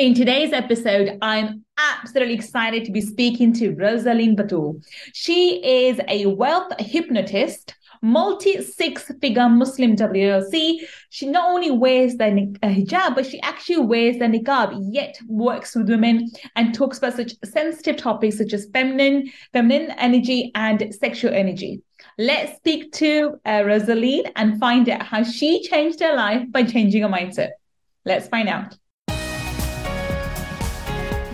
In today's episode, I'm absolutely excited to be speaking to Rosaline Batul. She is a wealth hypnotist, multi six figure Muslim WLC. She not only wears the uh, hijab, but she actually wears the niqab, yet works with women and talks about such sensitive topics such as feminine, feminine energy and sexual energy. Let's speak to uh, Rosaline and find out how she changed her life by changing her mindset. Let's find out.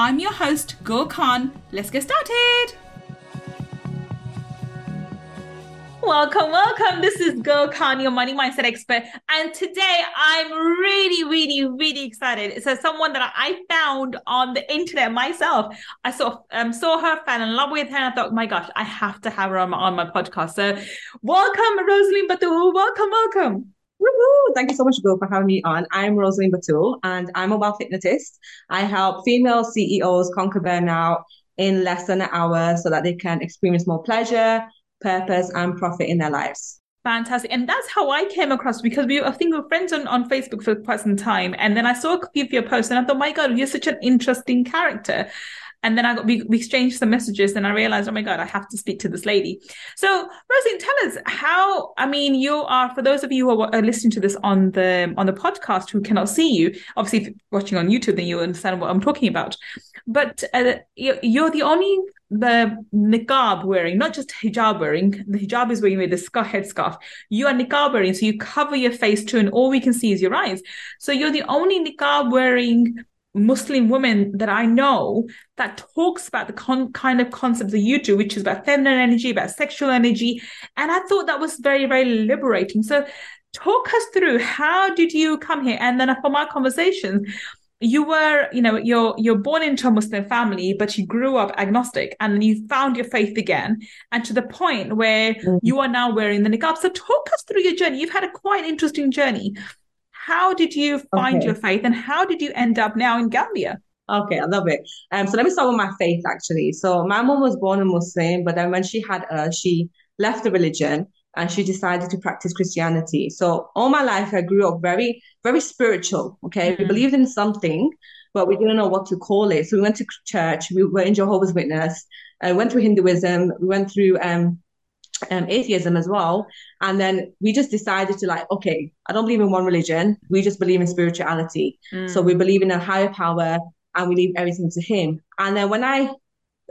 I'm your host, Gul Khan. Let's get started. Welcome, welcome. This is Gul Khan, your money mindset expert. And today I'm really, really, really excited. So someone that I found on the internet myself. I saw um, saw her, fell in love with her, and I thought, my gosh, I have to have her on my, on my podcast. So welcome, Rosaline Batul. Welcome, welcome. Woo-hoo! Thank you so much, Gul, for having me on. I'm Rosaline Batul, and I'm a wealth hypnotist. I help female CEOs conquer burnout in less than an hour so that they can experience more pleasure, purpose, and profit in their lives. Fantastic. And that's how I came across because we I think we were friends on, on Facebook for quite some time. And then I saw a few of your posts and I thought, my God, you're such an interesting character. And then I got, we, we exchanged some messages and I realized, oh my God, I have to speak to this lady. So Rosie, tell us how, I mean, you are, for those of you who are listening to this on the, on the podcast who cannot see you, obviously if you're watching on YouTube, then you understand what I'm talking about. But uh, you're the only the niqab wearing, not just hijab wearing. The hijab is wearing with the head scarf, headscarf. You are niqab wearing, so you cover your face too, and all we can see is your eyes. So you're the only niqab wearing Muslim woman that I know that talks about the con- kind of concepts that you do, which is about feminine energy, about sexual energy. And I thought that was very, very liberating. So talk us through how did you come here? And then from our conversation, you were, you know, you're you're born into a Muslim family, but you grew up agnostic and then you found your faith again, and to the point where mm-hmm. you are now wearing the niqab. So talk us through your journey. You've had a quite interesting journey how did you find okay. your faith and how did you end up now in Gambia? Okay, I love it. Um, so let me start with my faith actually. So my mom was born a Muslim, but then when she had uh, she left the religion and she decided to practice Christianity. So all my life I grew up very, very spiritual. Okay, mm-hmm. we believed in something, but we didn't know what to call it. So we went to church. We were in Jehovah's Witness. I uh, went through Hinduism. We went through um, um, atheism as well. And then we just decided to like, okay, I don't believe in one religion. We just believe in spirituality. Mm. So we believe in a higher power and we leave everything to him. And then when I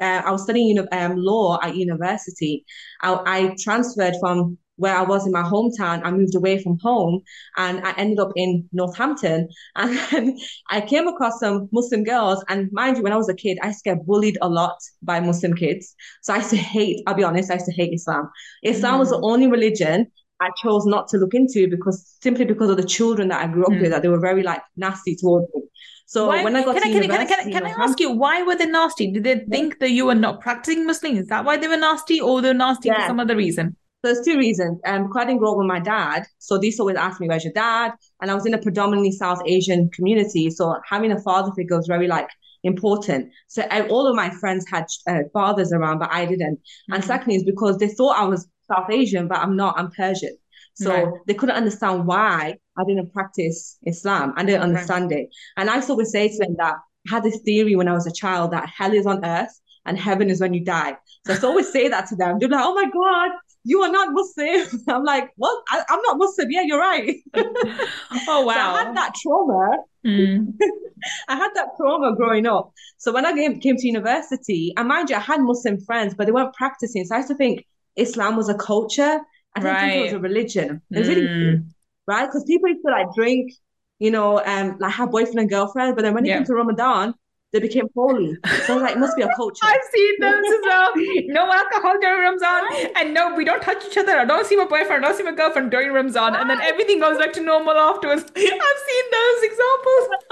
uh, I was studying um, law at university. I, I transferred from where I was in my hometown. I moved away from home and I ended up in Northampton. And then I came across some Muslim girls. And mind you, when I was a kid, I used to get bullied a lot by Muslim kids. So I used to hate, I'll be honest, I used to hate Islam. Islam mm. was the mm. only religion I chose not to look into because simply because of the children that I grew up mm. with, that they were very like nasty towards me. So why, when I got can to I, can, university, can, I, can, I, can I ask you why were they nasty? Did they think that you were not practicing Muslim? Is that why they were nasty, or they're nasty yeah. for some other reason? So there's two reasons. Um, because I didn't grow up with my dad, so these always ask me, "Where's your dad?" And I was in a predominantly South Asian community, so having a father figure was very like important. So I, all of my friends had uh, fathers around, but I didn't. Mm-hmm. And secondly, is because they thought I was South Asian, but I'm not. I'm Persian. So right. they couldn't understand why I didn't practice Islam. I didn't understand right. it. And I always say to them that I had this theory when I was a child that hell is on earth and heaven is when you die. So I always say that to them. They're like, oh my God, you are not Muslim. I'm like, well, I, am not Muslim. Yeah, you're right. oh, wow. So I had that trauma. Mm. I had that trauma growing up. So when I came, came to university, and mind you, I had Muslim friends, but they weren't practicing. So I used to think Islam was a culture. I didn't right. think it was a religion. It was mm. really, right? Because people used to like drink, you know, um, like have boyfriend and girlfriend. But then when it yeah. came to Ramadan, they became holy. So I was like, it must be a culture. I've seen those as well. No alcohol during Ramzan. And no, we don't touch each other. I don't see my boyfriend. I don't see my girlfriend during Ramzan. And then everything goes back to normal afterwards. I've seen those examples.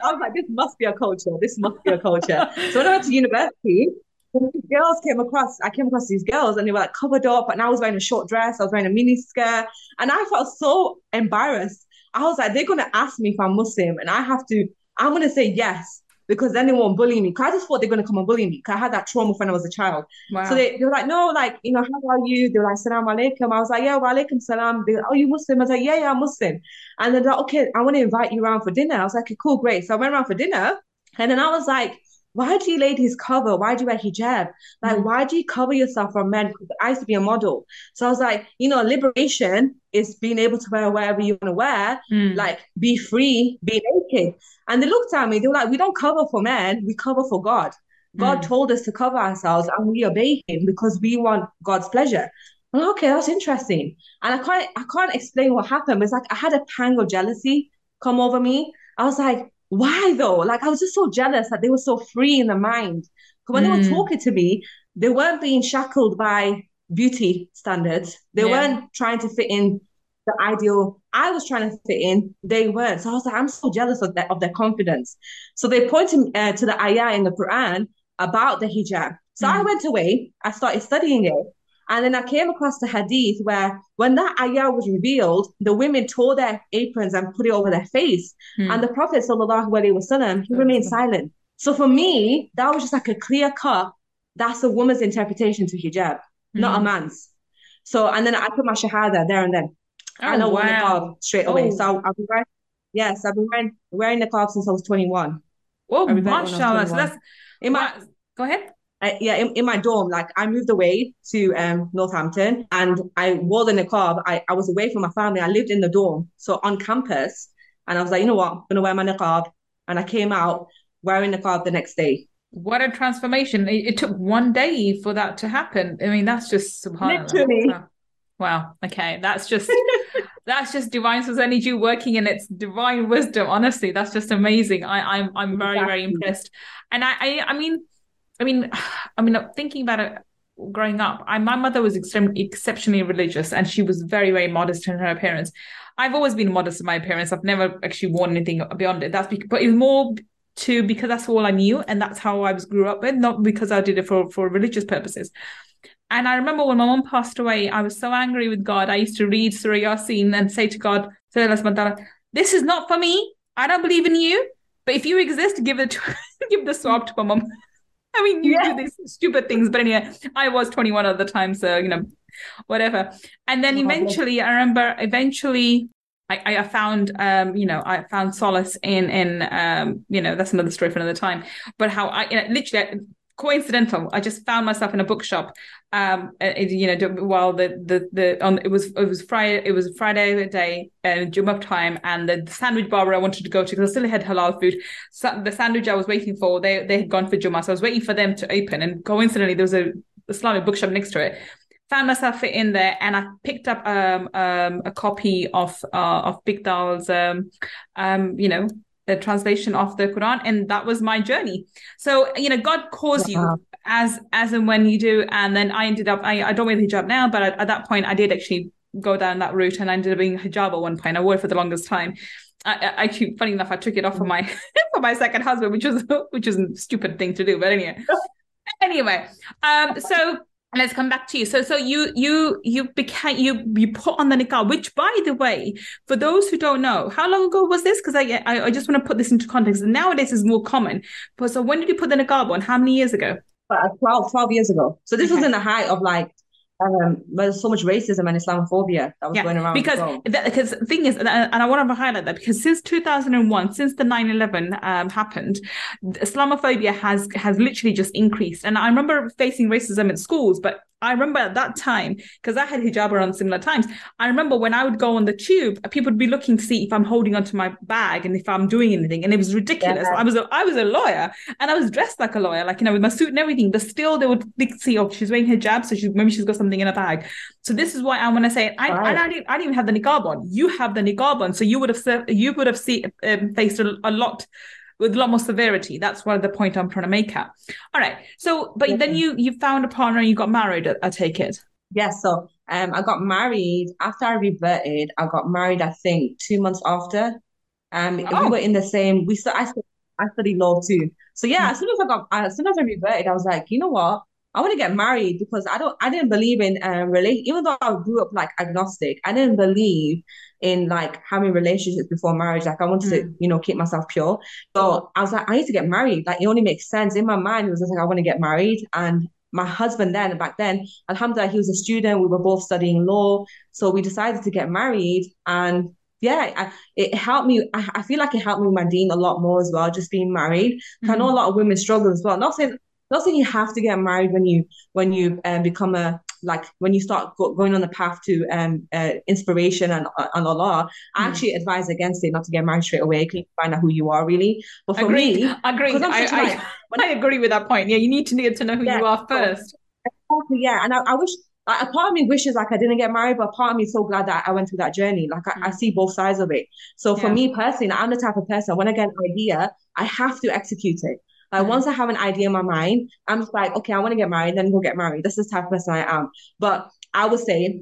I was like, this must be a culture. This must be a culture. so when I went to university, girls came across, I came across these girls and they were like covered up, and I was wearing a short dress, I was wearing a mini skirt, and I felt so embarrassed. I was like, they're gonna ask me if I'm Muslim, and I have to, I'm gonna say yes because then they won't bully me. Because I just thought they're gonna come and bully me. Because I had that trauma when I was a child. Wow. So they, they were like, no, like, you know, how are you? They were like, salam alaikum. I was like, yeah, wa alaikum salam. They were like, oh, you Muslim? I was like, yeah, yeah, I'm Muslim. And they're like, okay, I want to invite you around for dinner. I was like, okay, cool, great. So I went around for dinner. And then I was like, why do you ladies cover? Why do you wear hijab? Like, mm. why do you cover yourself from men? Because I used to be a model. So I was like, you know, liberation is being able to wear whatever you want to wear, mm. like be free, be naked. And they looked at me, they were like, we don't cover for men, we cover for God. God mm. told us to cover ourselves and we obey him because we want God's pleasure. Like, okay, that's interesting. And I can't I can't explain what happened. But It's like I had a pang of jealousy come over me. I was like, why though? Like I was just so jealous that they were so free in the mind. Because when mm. they were mm. talking to me, they weren't being shackled by beauty standards. They yeah. weren't trying to fit in the ideal I was trying to fit in. They weren't. So I was like, I'm so jealous of that of their confidence. So they pointed uh, to the ayah in the Quran about the hijab. So mm. I went away. I started studying it. And then I came across the hadith where when that ayah was revealed, the women tore their aprons and put it over their face. Mm. And the Prophet sallallahu alaihi wasallam, he remained silent. So for me, that was just like a clear cut. That's a woman's interpretation to hijab, mm. not a hmm. man's. So, and then I put my shahada there and then. Oh, I know wow. straight away. Oh. So I'll, I'll wearing, yes, I've been wearing, wearing niqab since I was 21. Oh, mashallah. So that's, in my, go ahead. I, yeah, in, in, my dorm, like I moved away to um, Northampton and I wore the niqab. I, I was away from my family. I lived in the dorm. So on campus, and I was like, you know what? I'm going to wear my niqab. And I came out wearing the niqab the next day. What a transformation. It, it took one day for that to happen. I mean, that's just subhanAllah. Literally. Wow. Okay. That's just that's just divine source energy working in its divine wisdom. Honestly, that's just amazing. I, I'm I'm very, exactly. very impressed. And I, I I mean I mean, I mean, thinking about it, growing up, I, my mother was extremely exceptionally religious, and she was very, very modest in her appearance. I've always been modest in my appearance. I've never actually worn anything beyond it. That's because, but it's more to because that's all I knew, and that's how I was grew up with, not because I did it for for religious purposes. And I remember when my mom passed away, I was so angry with God. I used to read Surah Yasin and say to God, "This is not for me. I don't believe in you. But if you exist, give it to, give the sawab to my mom." I mean, you yeah. do these stupid things, but anyway, I was 21 at the time, so you know, whatever. And then eventually, I remember eventually I, I found, um, you know, I found solace in, in, um, you know, that's another story for another time. But how I, you know, literally, coincidental. I just found myself in a bookshop. Um, it, you know, while the the the on it was it was Friday it was Friday day uh, Jumu'ah time, and the, sandwich bar I wanted to go to because I still had halal food. So the sandwich I was waiting for, they they had gone for Jumu'ah, so I was waiting for them to open. And coincidentally, there was a Islamic bookshop next to it. Found myself in there, and I picked up um, um, a copy of uh, of Pickthall's um, um, you know the translation of the Quran, and that was my journey. So you know, God calls you as as and when you do, and then I ended up I, I don't wear the hijab now, but at, at, that point I did actually go down that route, and I ended up being hijab at one point. I wore it for the longest time. I, I keep funny enough, I took it off for my for my second husband, which was which is a stupid thing to do, but anyway. anyway, um, so let's come back to you. So so you you you became you you put on the niqab which by the way for those who don't know how long ago was this? Because I, I, I just want to put this into context. And nowadays is more common. But so when did you put the niqab on? How many years ago? Uh, 12 12 years ago. So this okay. was in the height of like um, there's so much racism and Islamophobia that was yeah, going around. Because well. because the thing is, and I want to highlight that because since 2001, since the 9/11 um, happened, Islamophobia has has literally just increased. And I remember facing racism in schools, but I remember at that time, because I had hijab around similar times, I remember when I would go on the tube, people would be looking to see if I'm holding onto my bag and if I'm doing anything. And it was ridiculous. Yeah. I was a, I was a lawyer and I was dressed like a lawyer, like, you know, with my suit and everything, but still they would see, oh, she's wearing hijab. So she's, maybe she's got something in her bag. So this is why I want to say, I, right. I, I, didn't, I didn't even have the niqab on. You have the niqab on. So you would have, you would have see, um, faced a, a lot with a lot more severity. That's what the point I'm trying to make at. All right. So, but then you you found a partner and you got married. I take it. Yes. Yeah, so um, I got married after I reverted. I got married. I think two months after. Um, oh. we were in the same. We still I I studied law too. So yeah, as soon as I got, as soon as I reverted, I was like, you know what? I want to get married because I don't, I didn't believe in um relate. Even though I grew up like agnostic, I didn't believe in like having relationships before marriage. Like I wanted to, Mm. you know, keep myself pure. So I was like, I need to get married. Like it only makes sense in my mind. It was just like I want to get married, and my husband then back then, Alhamdulillah, he was a student. We were both studying law, so we decided to get married and. Yeah, I, it helped me. I, I feel like it helped me with my deen a lot more as well, just being married. 'Cause I know a Mm. lot of women struggle as well. Not saying not saying you have to get married when you when you um, become a like when you start go, going on the path to um uh, inspiration and and Allah. I Mm. actually advise against it, not to get married straight away. Can you find out who you are really? But for Agreed. me, Agreed. I, such a, like I, when I agree with that point. Yeah, you need to get to know who yeah, you are first. Exactly, yeah. And I, I wish, like, a part of me wishes like I didn't get married, but a part of me is so glad that I went through that journey. Like, I, I Mm. see both sides of it. So for Yeah. me personally, I'm the type of person, when I get an idea, I have to execute it. Like, Mm. once I have an idea in my mind, I'm just like, okay, I want to get married, then go get married. That's the type of person I am. But I would say,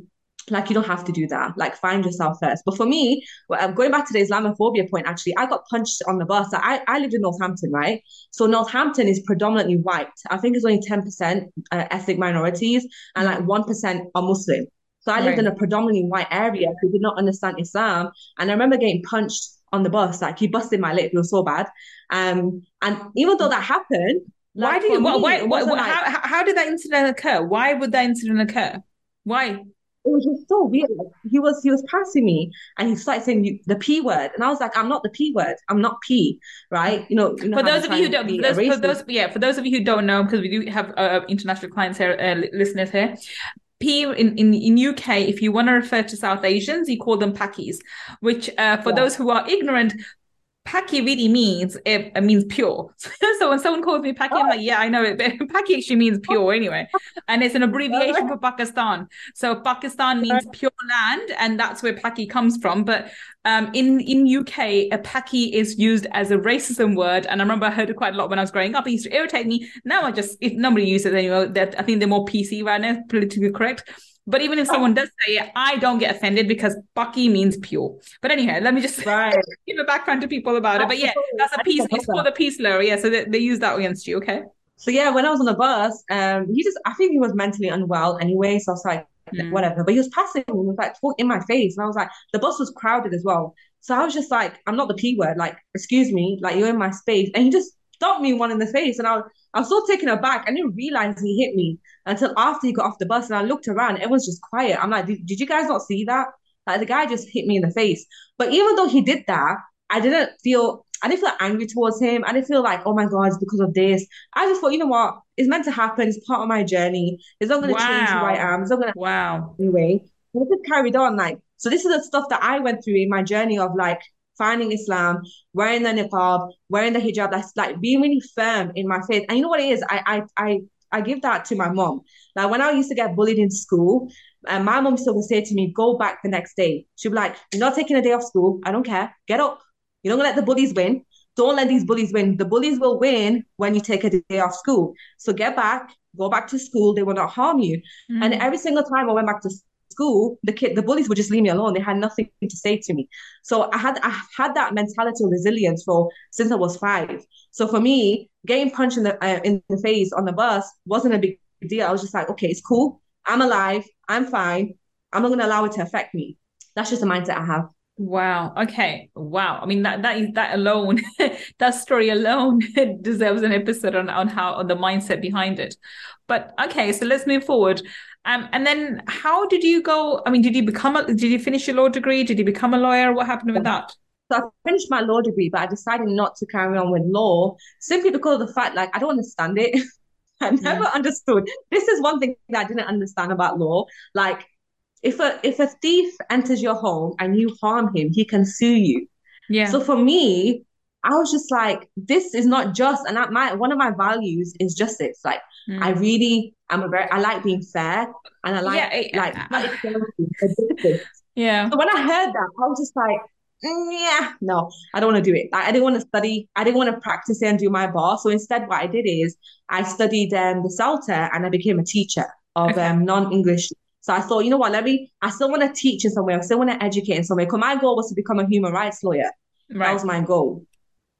like, you don't have to do that. Like, find yourself first. But for me, well, going back to the Islamophobia point, actually, I got punched on the bus. I, I lived in Northampton, right? So Northampton is predominantly white. I think it's only 10% uh, ethnic minorities and like Mm. 1% are Muslim. So I lived Right. in a predominantly white area who did not understand Islam. And I remember getting punched on the bus. Like he busted my lip. It was so bad. Um, and even though that happened, Why like do you? Why? me, why, why, wasn't like how, how did that incident occur? Why would that incident occur? Why? it was just so weird. He was he was passing me and he started saying the P word. And I was like, I'm not the P word. I'm not P, right? You know, you know For those of you who don't, for those, for those, yeah, for those of you who don't know, because we do have uh, international clients here, uh, listeners here. P in, in in UK, if you want to refer to South Asians, you call them Pakis, which uh, for Yeah. those who are ignorant, Paki really means it, it means pure. so when someone calls me Paki, I'm like, yeah, I know it. But Paki actually means pure anyway, and it's an abbreviation for Pakistan. So Pakistan means pure land, and that's where Paki comes from. But um, in in UK, a Paki is used as a racism word, and I remember I heard it quite a lot when I was growing up. It used to irritate me. Now I just if nobody uses it anymore. That I think they're more PC right now, politically correct. But even if someone does say it, I don't get offended because Paki means pure. But anyway, let me just Right. give a background to people about it. But yeah, that's a piece. It's called a peace slur. Yeah, so they, they use that against you. Okay. So yeah, when I was on the bus, um, he just I think he was mentally unwell anyway. So I was like, Mm. whatever. But he was passing me, he was like in my face, and I was like, the bus was crowded as well. So I was just like, I'm not the P word. Like, excuse me, like you're in my space, and he just stopped me one in the face, and I was I was so taken aback. I didn't realize he hit me until after he got off the bus, and I looked around. Everyone's just quiet. I'm like, did, did you guys not see that? Like the guy just hit me in the face. But even though he did that, I didn't feel. I didn't feel angry towards him. I didn't feel like, oh my God, it's because of this. I just thought, you know what? It's meant to happen. It's part of my journey. It's not going to change who I am. It's not going to Wow. anyway. And it just carried on. Like, so this is the stuff that I went through in my journey of like finding Islam, wearing the niqab, wearing the hijab. That's like being really firm in my faith. And you know what it is? I I I I give that to my mom. Like when I used to get bullied in school, and my mom still would say to me, "Go back the next day." She'd be like, "You're not taking a day off school. I don't care. Get up. You're not gonna let the bullies win. Don't let these bullies win. The bullies will win when you take a day off school. So get back, go back to school. They will not harm you." And Mm. every single time I went back to school, the kid, the bullies would just leave me alone. They had nothing to say to me. So I had I had that mentality of resilience for since I was five. So for me, getting punched in the uh, in the face on the bus wasn't a big deal. I was just like, okay, it's cool. I'm alive. I'm fine. I'm not gonna allow it to affect me. That's just the mindset I have. Wow. Okay. Wow. I mean that that is that alone, that story alone deserves an episode on on how on the mindset behind it. But okay, so let's move forward. Um, and then how did you go? I mean, did you become a did you finish your law degree? Did you become a lawyer? What happened with that? So I finished my law degree, but I decided not to carry on with law simply because of the fact like I don't understand it. I never understood. This is one thing that I didn't understand about law. Like if a if a thief enters your home and you harm him, he can sue you. Yeah. So for me, I was just like, this is not just. And I, my one of my values is justice. Like Mm. I really, I'm a very, I like being fair, and I like Yeah, like I- not equality, but justice. yeah. So when I heard that, I was just like, "Mm, yeah, no, I don't want to do it. Like, I didn't want to study. I didn't want to practice and do my bar. So instead, what I did is I studied um, the CELTA and I became a teacher of Okay. um, non-English. So I thought, you know what, let me, I still want to teach in some way. I still want to educate in some way. Because my goal was to become a human rights lawyer. That was my goal.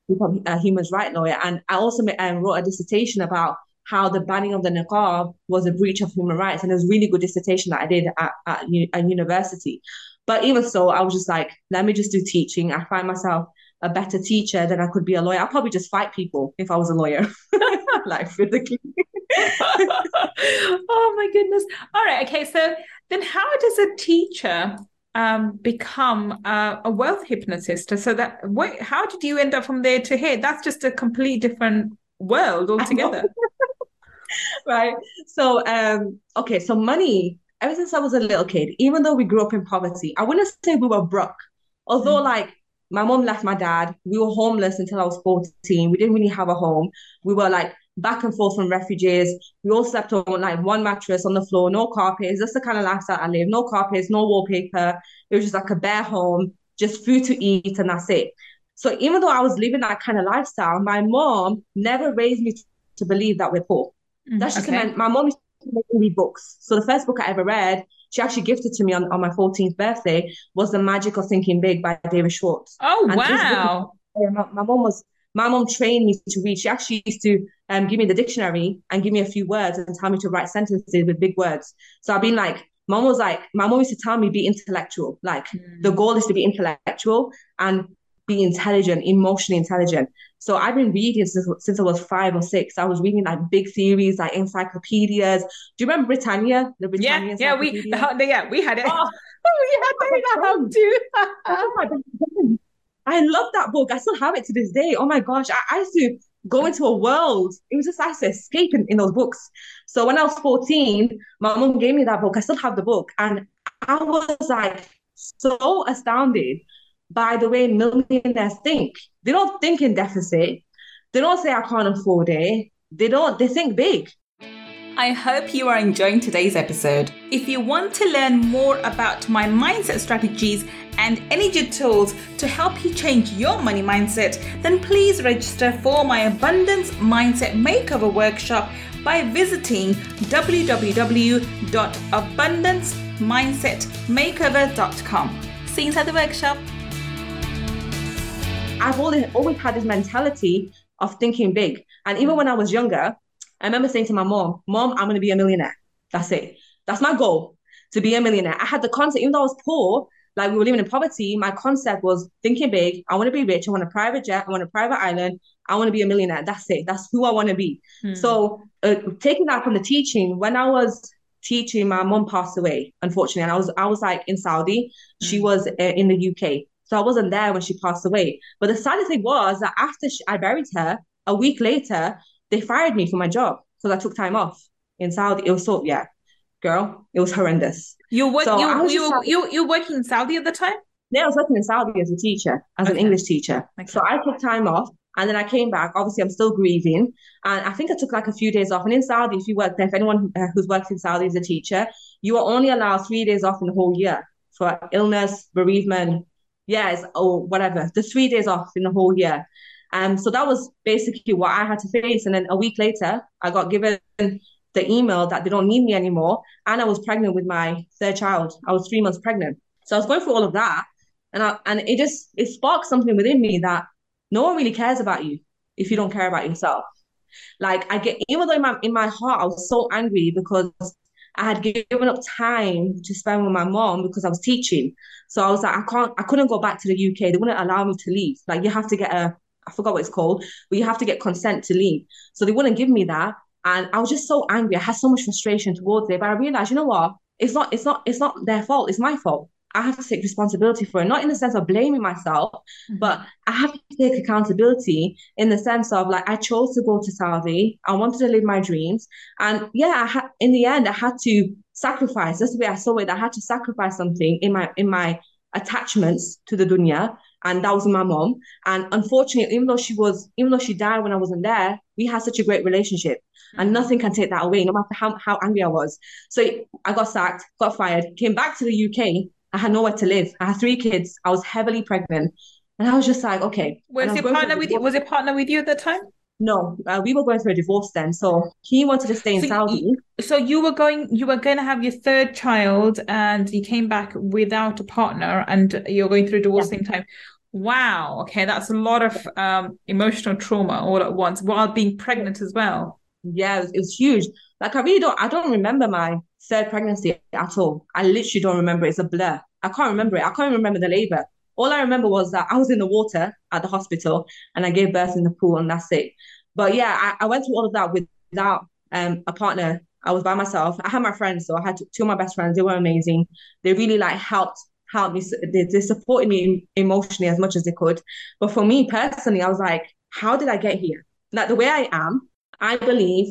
Become a human rights lawyer. And I also made, um, wrote a dissertation about how the banning of the niqab was a breach of human rights. And it was a really good dissertation that I did at, at, at university. But even so, I was just like, let me just do teaching. I find myself a better teacher than I could be a lawyer. I'd probably just fight people if I was a lawyer, like physically. oh my goodness. All right. Okay. So then how does a teacher um, become uh, a wealth hypnotist? So that what, how did you end up from there to here? That's just a complete different world altogether. right. So um, okay, so money, ever since I was a little kid, even though we grew up in poverty, I wouldn't say we were broke. Although mm. like my mom left my dad. We were homeless until I was 14. We didn't really have a home. We were like back and forth from refugees. We all slept on like one mattress on the floor, no carpets. That's the kind of lifestyle I live. No carpets, no wallpaper. It was just like a bare home, just food to eat, and that's it. So even though I was living that kind of lifestyle, my mom never raised me to believe that we're poor. Mm, that's just okay. my, my mom used to make me books. So the first book I ever read, she actually gifted to me on, on my 14th birthday, was The Magic of Thinking Big by David Schwartz. Oh, and wow. my, my mom was my mom trained me to read. She actually used to um, give me the dictionary and give me a few words and tell me to write sentences with big words. So I've been like, mom was like, my mom used to tell me be intellectual. Like mm. the goal is to be intellectual and be intelligent, emotionally intelligent. So I've been reading since, since I was five or six. I was reading like big theories, like encyclopedias. Do you remember Britannica? The Britannica yeah, yeah, we, the, yeah, we had it. Oh, we had that in our home too. I love that book. I still have it to this day. Oh my gosh, I, I used to go into a world. It was just like in, in those books. So when I was 14, my mom gave me that book. I still have the book. And I was like so astounded by the way millionaires think. They don't think in deficit. They don't say I can't afford it. They don't, they think big. I hope you are enjoying today's episode. If you want to learn more about my mindset strategies and energy tools to help you change your money mindset, then please register for my Abundance Mindset Makeover Workshop by visiting www.abundancemindsetmakeover.com. See you inside the workshop. I've always, always had this mentality of thinking big. And even when I was younger, I remember saying to my mom, Mom, I'm going to be a millionaire. That's it. That's my goal to be a millionaire. I had the concept, even though I was poor, like we were living in poverty, my concept was thinking big. I want to be rich. I want a private jet. I want a private island. I want to be a millionaire. That's it. That's who I want to be. Hmm. So, uh, taking that from the teaching, when I was teaching, my mom passed away, unfortunately, and I was I was like in Saudi. Hmm. She was uh, in the UK. So I wasn't there when she passed away. But the saddest thing was that after she, I buried her, a week later, they fired me for my job because I took time off in Saudi. It was so, yeah, girl, it was horrendous. You were so you you, you you working in Saudi at the time? Yeah, I was working in Saudi as a teacher, as okay. an English teacher. Okay. So I took time off and then I came back. Obviously, I'm still grieving. And I think I took like a few days off. And in Saudi, if you work there, if anyone uh, who's worked in Saudi is a teacher, you are only allowed three days off in the whole year for illness, bereavement, yes, or whatever, the three days off in the whole year. Um, so that was basically what I had to face. And then a week later, I got given the email that they don't need me anymore. And I was pregnant with my third child. I was three months pregnant. So I was going through all of that. And I, and it just it sparked something within me that no one really cares about you if you don't care about yourself. Like I get even though in my in my heart I was so angry because I had given up time to spend with my mom because I was teaching. So I was like, I can't, I couldn't go back to the UK. They wouldn't allow me to leave. Like you have to get a, I forgot what it's called, but you have to get consent to leave. So they wouldn't give me that. And I was just so angry. I had so much frustration towards it. But I realized, you know what? It's not, it's not, it's not their fault. It's my fault. I have to take responsibility for it, not in the sense of blaming myself, mm-hmm. but I have to take accountability in the sense of like I chose to go to Saudi. I wanted to live my dreams, and yeah, I had in the end I had to sacrifice. That's the way I saw it. I had to sacrifice something in my in my attachments to the dunya, and that was my mom. And unfortunately, even though she was, even though she died when I wasn't there, we had such a great relationship, and mm. nothing can take that away, no matter how how angry I was. So I got sacked, got fired, came back to the UK I had nowhere to live. I had three kids. I was heavily pregnant. And I was just like, okay. Was your partner with you? Was your partner with you at the time? No, uh, we were going through a divorce then. So he wanted to stay in so Saudi. You, so you were going, you were going to have your third child, and you came back without a partner, and you're going through divorcing yeah. Same time. Wow. Okay, that's a lot of um, emotional trauma all at once while being pregnant as well. Yeah, it was, it was huge. Like I really don't, I don't remember my third pregnancy at all. I literally don't remember. It's a blur. I can't remember it. I can't remember the labor. All I remember was that I was in the water at the hospital and I gave birth in the pool and that's it. But yeah, I, I went through all of that without um, a partner. I was by myself. I had my friends, so I had two of my best friends. They were amazing. They really like helped helped me. They, they supported me emotionally as much as they could. But for me personally, I was like, how did I get here? Like the way I am, I believe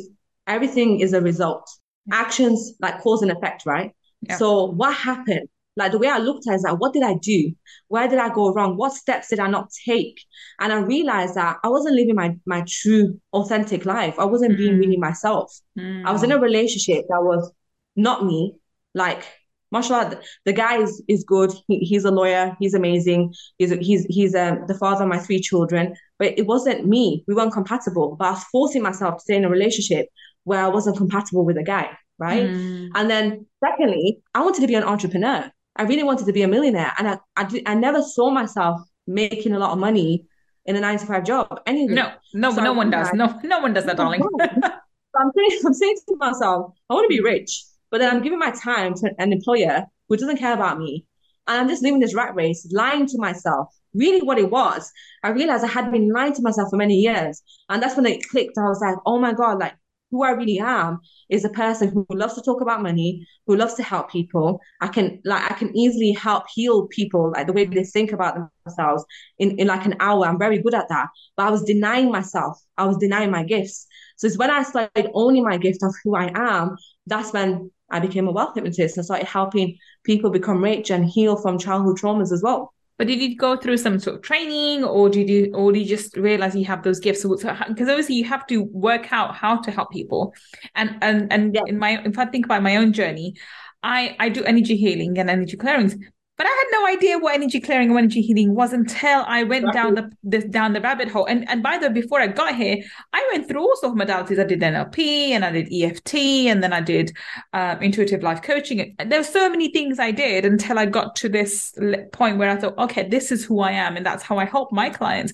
everything is a result. Actions like cause and effect, right? Yeah. So what happened? Like the way I looked at it is like, what did I do? Where did I go wrong? What steps did I not take? And I realized that I wasn't living my my true authentic life. I wasn't mm. being really myself. Mm. I was in a relationship that was not me. Like mashallah, the, the guy is, is good. He, he's a lawyer. He's amazing. He's he's he's um, the father of my three children. But it wasn't me. We weren't compatible. But I was forcing myself to stay in a relationship where I wasn't compatible with a guy, right? Mm. And then secondly, I wanted to be an entrepreneur. I really wanted to be a millionaire, and I I, I never saw myself making a lot of money in a nine to five job. Anyway, no, no, so no one does. No, no one does that, darling. so I'm saying, I'm saying to myself, I want to be rich, but then I'm giving my time to an employer who doesn't care about me, and I'm just living this rat race, lying to myself. Really, what it was, I realized I had been lying to myself for many years, and that's when it clicked. I was like, oh my god, like who I really am is a person who loves to talk about money, who loves to help people. I can like I can easily help heal people like the way they think about themselves in, in like an hour. I'm very good at that. But I was denying myself. I was denying my gifts. So it's when I started owning my gift of who I am, that's when I became a wealth hypnotist and started helping people become rich and heal from childhood traumas as well. But did you go through some sort of training, or did you, or did you just realize you have those gifts? Because so, obviously you have to work out how to help people, and and and yeah. in my if I think about my own journey, I I do energy healing and energy clearings, but I had no idea what energy clearing and energy healing was until I went down the this, down the rabbit hole. And and by the way, before I got here, I went through all sorts of modalities. I did NLP and I did EFT and then I did uh, intuitive life coaching. And there were so many things I did until I got to this point where I thought, okay, this is who I am, and that's how I help my clients.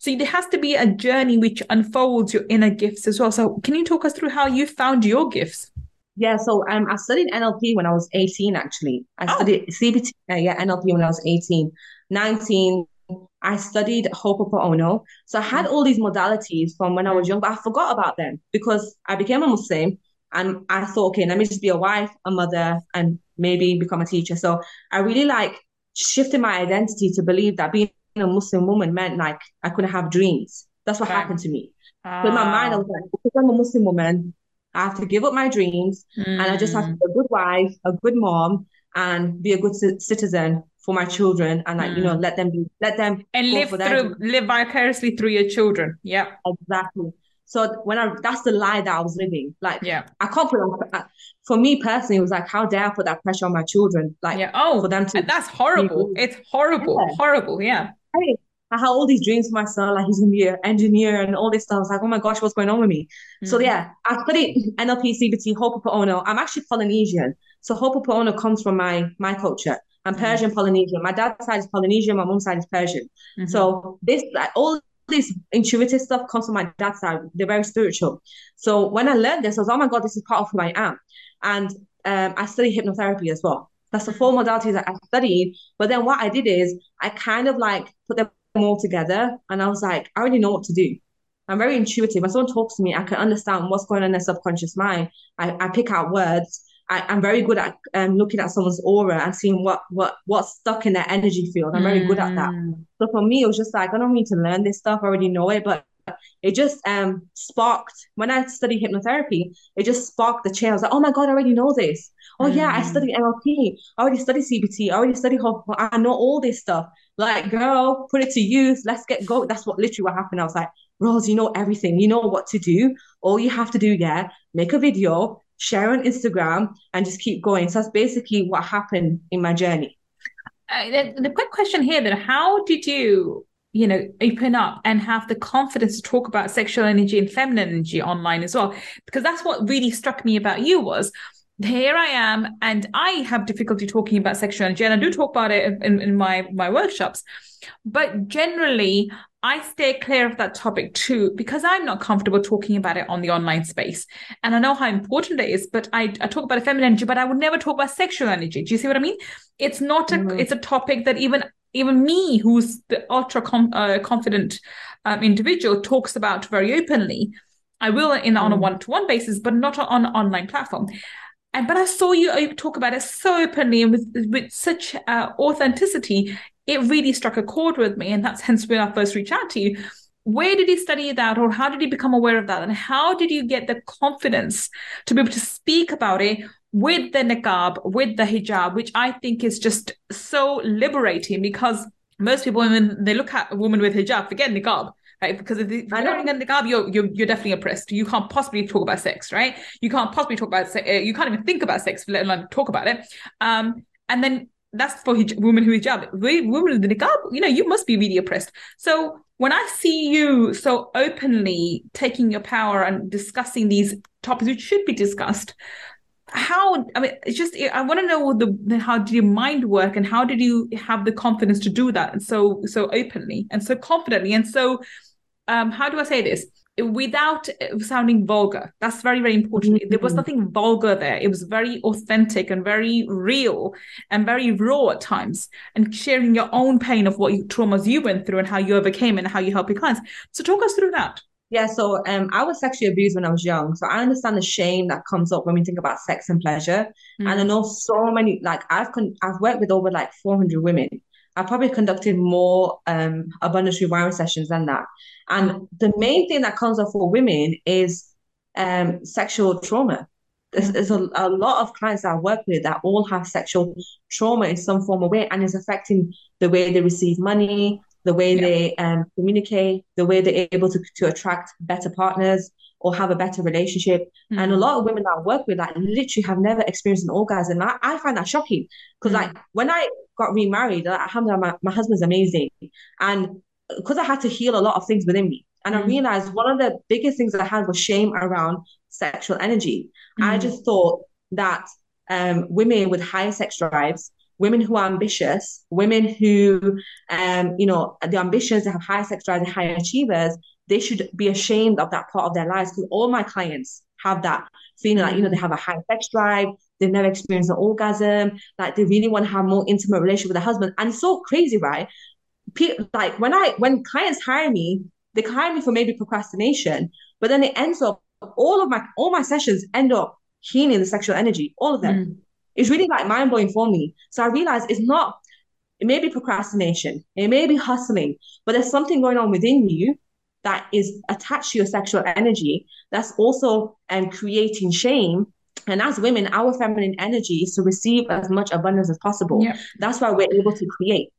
So there has to be a journey which unfolds your inner gifts as well. So can you talk us through how you found your gifts? Yeah, so um, I studied NLP when I was 18, actually. I oh. studied CBT, uh, yeah, NLP when I was 18. 19, I studied Ho'oponopono. So I had all these modalities from when I was young, but I forgot about them because I became a Muslim and I thought, okay, let me just be a wife, a mother, and maybe become a teacher. So I really like shifted my identity to believe that being a Muslim woman meant like I couldn't have dreams. That's what happened to me. Uh, in my mind, I was like, because I'm a Muslim woman, I have to give up my dreams mm. and I just have to be a good wife, a good mom, and be a good c- citizen for my children and like, mm. you know, mm. let them be, let them and live through, live vicariously through your children. Yeah. Exactly. So when I, that's the lie that I was living. Like, yeah, I can't put on, for me personally, it was like, how dare I put that pressure on my children? Like, yeah. oh, for them to, that's horrible. It's horrible, yeah. horrible. Yeah. Hey, I had all these dreams for my son, like he's gonna be an engineer and all this stuff. I was like, oh my gosh, what's going on with me? Mm. So yeah, I studied NLP, CBT, Ho'oponopono. I'm actually Polynesian. So Ho'oponopono comes from my my culture. I'm mm. Persian Polynesian. My dad's side is Polynesian, my mom's side is Persian. Mm-hmm. So this like all this intuitive stuff comes from my dad's side. They're very spiritual. So when I learned this, I was, oh my God, this is part of who I am. And um, I studied hypnotherapy as well. That's the four modalities that I studied. But then what I did is I kind of like put them all together. And I was like, I already know what to do. I'm very intuitive. When someone talks to me, I can understand what's going on in their subconscious mind. I, I pick out words. I, am very good at um, looking at someone's aura and seeing what what what's stuck in their energy field. I'm very mm. good at that. Mm. So for me, it was just like I don't need to learn this stuff. I already know it, but it just um sparked when I studied hypnotherapy. It just sparked the chair. I was like, oh my god, I already know this. Oh mm. yeah, I mm. studied NLP. I already studied CBT. I already studied. I know all this stuff. Like, girl, put it to use. Let's get go. That's what literally what happened. I was like, Rose, you know everything. You know what to do. All you have to do, yeah, make a video, share on Instagram, and just keep going. So that's basically what happened in my journey. Uh, the, the quick question here then, how did you you know open up and have the confidence to talk about sexual energy and feminine energy online as well because that's what really struck me about you was here I am, and I have difficulty talking about sexual energy, and I do talk about it in, in my my workshops. But generally, I stay clear of that topic too because I'm not comfortable talking about it on the online space. And I know how important it is, but I, I talk about a feminine energy, but I would never talk about sexual energy. Do you see what I mean? It's not a, mm-hmm. it's a topic that even even me, who's the ultra com- uh, confident um, individual, talks about very openly. I will in on a mm. one-to-one basis, but not on an online platform. And but I saw you talk about it so openly and with with such uh, authenticity. It really struck a chord with me, and that's hence when I first reached out to you. Where did you study that, or how did you become aware of that, and how did you get the confidence to be able to speak about it with the niqab, with the hijab, which I think is just so liberating because most people when they look at a woman with hijab, forget niqab right? Because if you're wearing a niqab, you're, you're you're definitely oppressed. You can't possibly talk about sex, right? You can't possibly talk about sex. You can't even think about sex, let alone talk about it. Um, and then that's for hij- women who hijab. Women with the niqab, you know, you must be really oppressed. So when I see you so openly taking your power and discussing these topics which should be discussed, how i mean it's just i want to know the how did your mind work and how did you have the confidence to do that and so so openly and so confidently and so um, how do I say this? Without sounding vulgar. That's very, very important. Mm-hmm. There was nothing vulgar there. It was very authentic and very real and very raw at times, and sharing your own pain of what you, traumas you went through and how you overcame and how you help your clients. So, talk us through that. Yeah, so um, I was sexually abused when I was young. So I understand the shame that comes up when we think about sex and pleasure. Mm. And I know so many, like I've con- I've worked with over like 400 women. I probably conducted more um, abundance rewiring sessions than that. And the main thing that comes up for women is um, sexual trauma. There's, there's a, a, lot of clients that I work with that all have sexual trauma in some form or way, and it's affecting the way they receive money, the way yeah. they um, communicate, the way they're able to, to attract better partners or have a better relationship. Mm-hmm. And a lot of women that I work with, like, literally have never experienced an orgasm. I, I find that shocking because, mm-hmm. like, when I got remarried, like, alhamdulillah, my, my husband's amazing. And because I had to heal a lot of things within me. And mm. I realized one of the biggest things I had was shame around sexual energy. Mm. I just thought that um, women with higher sex drives, women who are ambitious, women who, um, you know, the ambitions, they have higher sex drives and higher achievers, they should be ashamed of that part of their lives because all my clients have that feeling like, you know, they have a high sex drive, they've never experienced an orgasm, like they really want to have more intimate relationship with their husband. And it's so crazy, right? like when I when clients hire me, they hire me for maybe procrastination, but then it ends up all of my all my sessions end up healing the sexual energy, all of them. Mm. It's really like mind blowing for me. So I realized it's not. It may be procrastination, it may be hustling, but there's something going on within you that is attached to your sexual energy that's also um, creating shame and as women, our feminine energy is to receive as much abundance as possible. Yeah. That's why we're able to create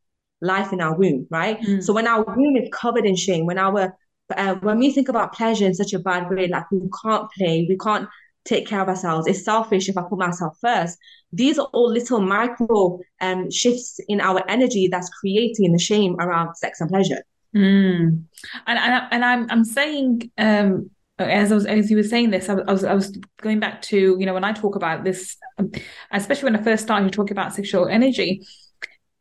life in our womb, right? Mm. So when our womb is covered in shame, when our uh, when we think about pleasure in such a bad way, like we can't play, we can't take care of ourselves. It's selfish if I put myself first. These are all little micro um, shifts in our energy that's creating the shame around sex and pleasure. Mm. And and and I'm I'm saying um, as I was as you were saying this, I was I was going back to you know when I talk about this, um, especially when I first started talking about sexual energy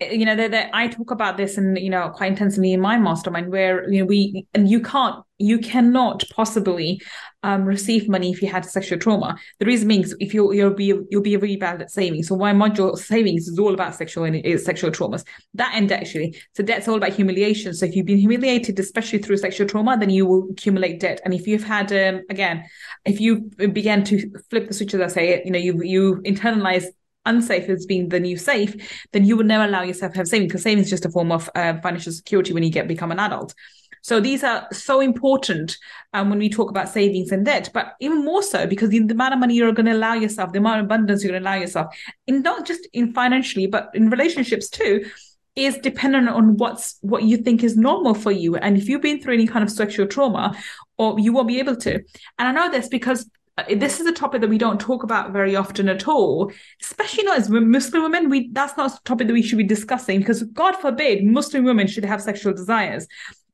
you know that i talk about this and you know quite intensely in my mastermind where you know we and you can't you cannot possibly um, receive money if you had sexual trauma. The reason being if you you'll be you'll be really bad at saving so my module savings is all about sexual is sexual traumas. That end actually. So debt's all about humiliation. So if you've been humiliated especially through sexual trauma then you will accumulate debt. And if you've had um, again if you begin to flip the switch as i say you know you you internalize unsafe as being the new safe, then you would never allow yourself to have savings because savings is just a form of uh, financial security when you get become an adult. So these are so important um, when we talk about savings and debt, but even more so because the, the amount of money you're going to allow yourself, the amount of abundance you're going to allow yourself, in not just in financially, but in relationships too, is dependent on what's what you think is normal for you. And if you've been through any kind of sexual trauma, or you won't be able to. And I know this because this is a topic that we don't talk about very often at all, especially not as Muslim women. We that's not a topic that we should be discussing because God forbid Muslim women should have sexual desires.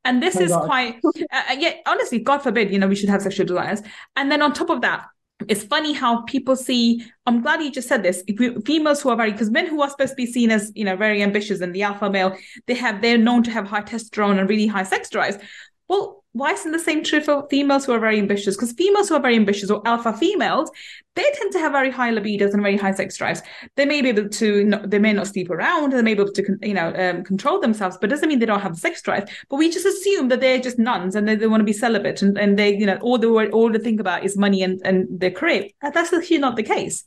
And this oh is God. quite, uh, uh, yeah, honestly, God forbid, you know, we should have sexual desires. And then on top of that, it's funny how people see i'm glad you just said this females who are very because men who are supposed to be seen as you know very ambitious and the alpha male they have they're known to have high testosterone and really high sex drives well why isn't the same true for females who are very ambitious? Because females who are very ambitious or alpha females, they tend to have very high libidos and very high sex drives. They may be able to, they may not sleep around, they may be able to, you know, um, control themselves, but doesn't mean they don't have sex drive. But we just assume that they're just nuns and they, they want to be celibate and, and they, you know, all they all they think about is money and, and their career. That's actually not the case.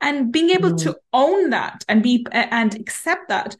And being able mm. to own that and be and accept that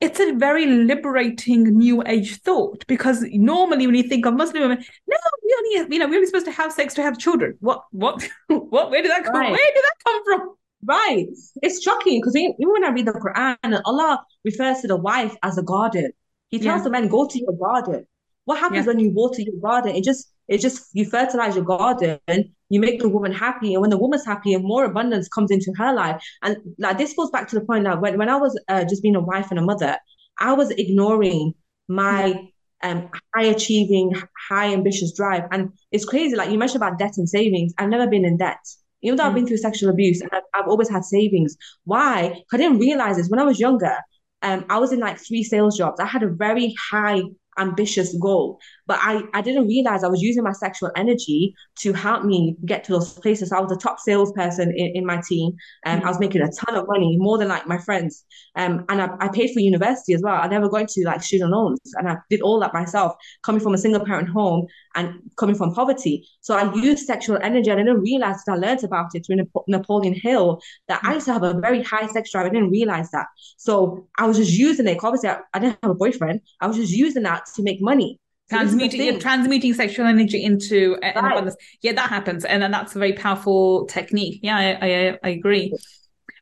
it's a very liberating new age thought because normally when you think of Muslim women, no, we only you know we're only supposed to have sex to have children. What what what? Where did that come? Right. Where did that come from? Right. It's shocking because even when I read the Quran, Allah refers to the wife as a garden. He tells yeah. the men, "Go to your garden." What happens yeah. when you water your garden? It just it just you fertilize your garden, you make the woman happy, and when the woman's happy, and more abundance comes into her life. And like this goes back to the point that when, when I was uh, just being a wife and a mother, I was ignoring my um, high achieving, high ambitious drive. And it's crazy. Like you mentioned about debt and savings. I've never been in debt. Even though mm. I've been through sexual abuse, I've, I've always had savings. Why? I didn't realize this when I was younger. Um, I was in like three sales jobs. I had a very high ambitious goal. But I, I didn't realize I was using my sexual energy to help me get to those places. So I was a top salesperson in, in my team. and um, I was making a ton of money, more than like my friends. Um, and I, I paid for university as well. I never got into like student loans and I did all that myself, coming from a single parent home and coming from poverty. So I used sexual energy. I didn't realize that I learned about it through Napoleon Hill that I used to have a very high sex drive. I didn't realize that. So I was just using it. Obviously, I, I didn't have a boyfriend. I was just using that to make money. Transmuting, you're transmuting sexual energy into right. abundance. Yeah, that happens, and then that's a very powerful technique. Yeah, I, I, I agree.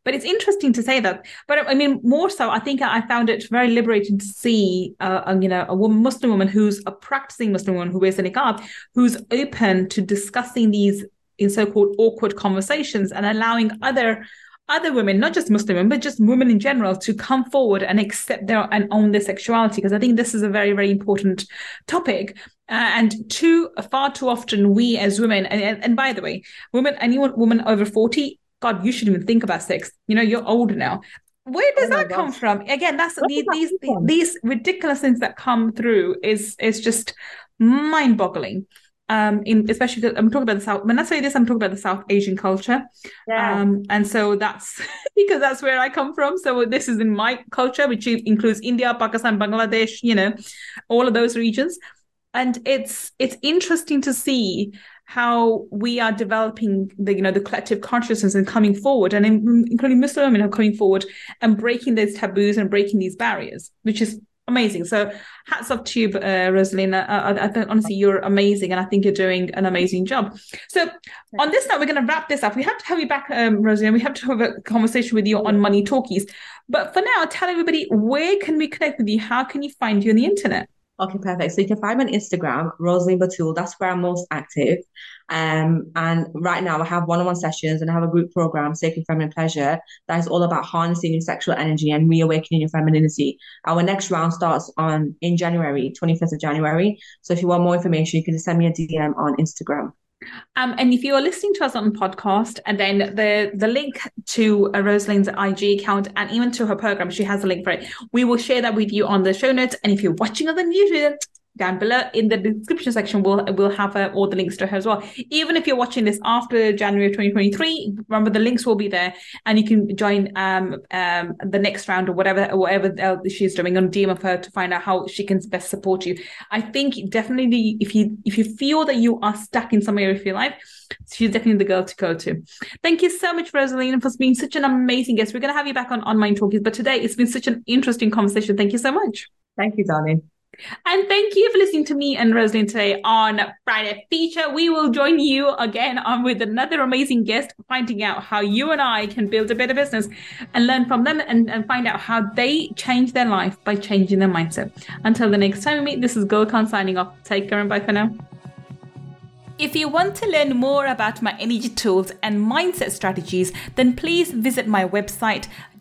But it's interesting to say that. But I mean, more so, I think I found it very liberating to see, uh, a, you know, a woman, Muslim woman who's a practicing Muslim woman who wears a niqab, who's open to discussing these in so-called awkward conversations and allowing other other women, not just Muslim women, but just women in general, to come forward and accept their and own their sexuality. Because I think this is a very, very important topic. Uh, and too far too often, we as women, and, and, by the way, women, anyone woman over forty, God, you shouldn't even think about sex. You know, you're older now. Where does oh that come from? Again, that's the, these these ridiculous things that come through is is just mind boggling um in especially i'm talking about the south when i say this i'm talking about the south asian culture. Yeah. um and so that's because that's where i come from. So this is in my culture which includes india pakistan bangladesh you know all of those regions. And it's it's interesting to see how we are developing the you know the collective consciousness and coming forward and including muslim women are coming forward and breaking those taboos and breaking these barriers which is amazing. So hats off to you, uh, Rosalina. I, I, think honestly you're amazing, and I think you're doing an amazing job. So on this note, we're going to wrap this up. We have to have you back, um, Rosalina. We have to have a conversation with you on Money Talkies. But for now, tell everybody where can we connect with you? How can you find you on the internet? Okay, perfect. So you can find me on Instagram, Rosaline Batul. That's where I'm most active. Um, and right now I have one-on-one sessions and I have a group program, Sacred Feminine Pleasure, that is all about harnessing your sexual energy and reawakening your femininity. Our next round starts on in January, 25th of January. So if you want more information, you can just send me a DM on Instagram. Um, and if you are listening to us on podcast, and then the the link to uh, Rosaline's IG account and even to her program, she has a link for it. We will share that with you on the show notes. And if you're watching on the YouTube, down below. In the description section we'll we'll have uh, all the links to her as well. Even if you're watching this after january 2023 remember the links will be there and you can join um um the next round or whatever whatever she's doing on dm of her to find out how she can best support you. I think definitely if you if you feel that you are stuck in some area of your life she's definitely the girl to go to. Thank you so much rosaline for being such an amazing guest. We're going to have you back on on mind talkies but today it's been such an interesting conversation. Thank you so much. Thank you darling and thank you for listening to me and Rosalind today on Friday Feature. We will join you again on with another amazing guest, finding out how you and I can build a better business and learn from them and, and find out how they change their life by changing their mindset. Until the next time we meet, this is Gul Khan signing off. Take care and bye for now. If you want to learn more about my energy tools and mindset strategies, then please visit my website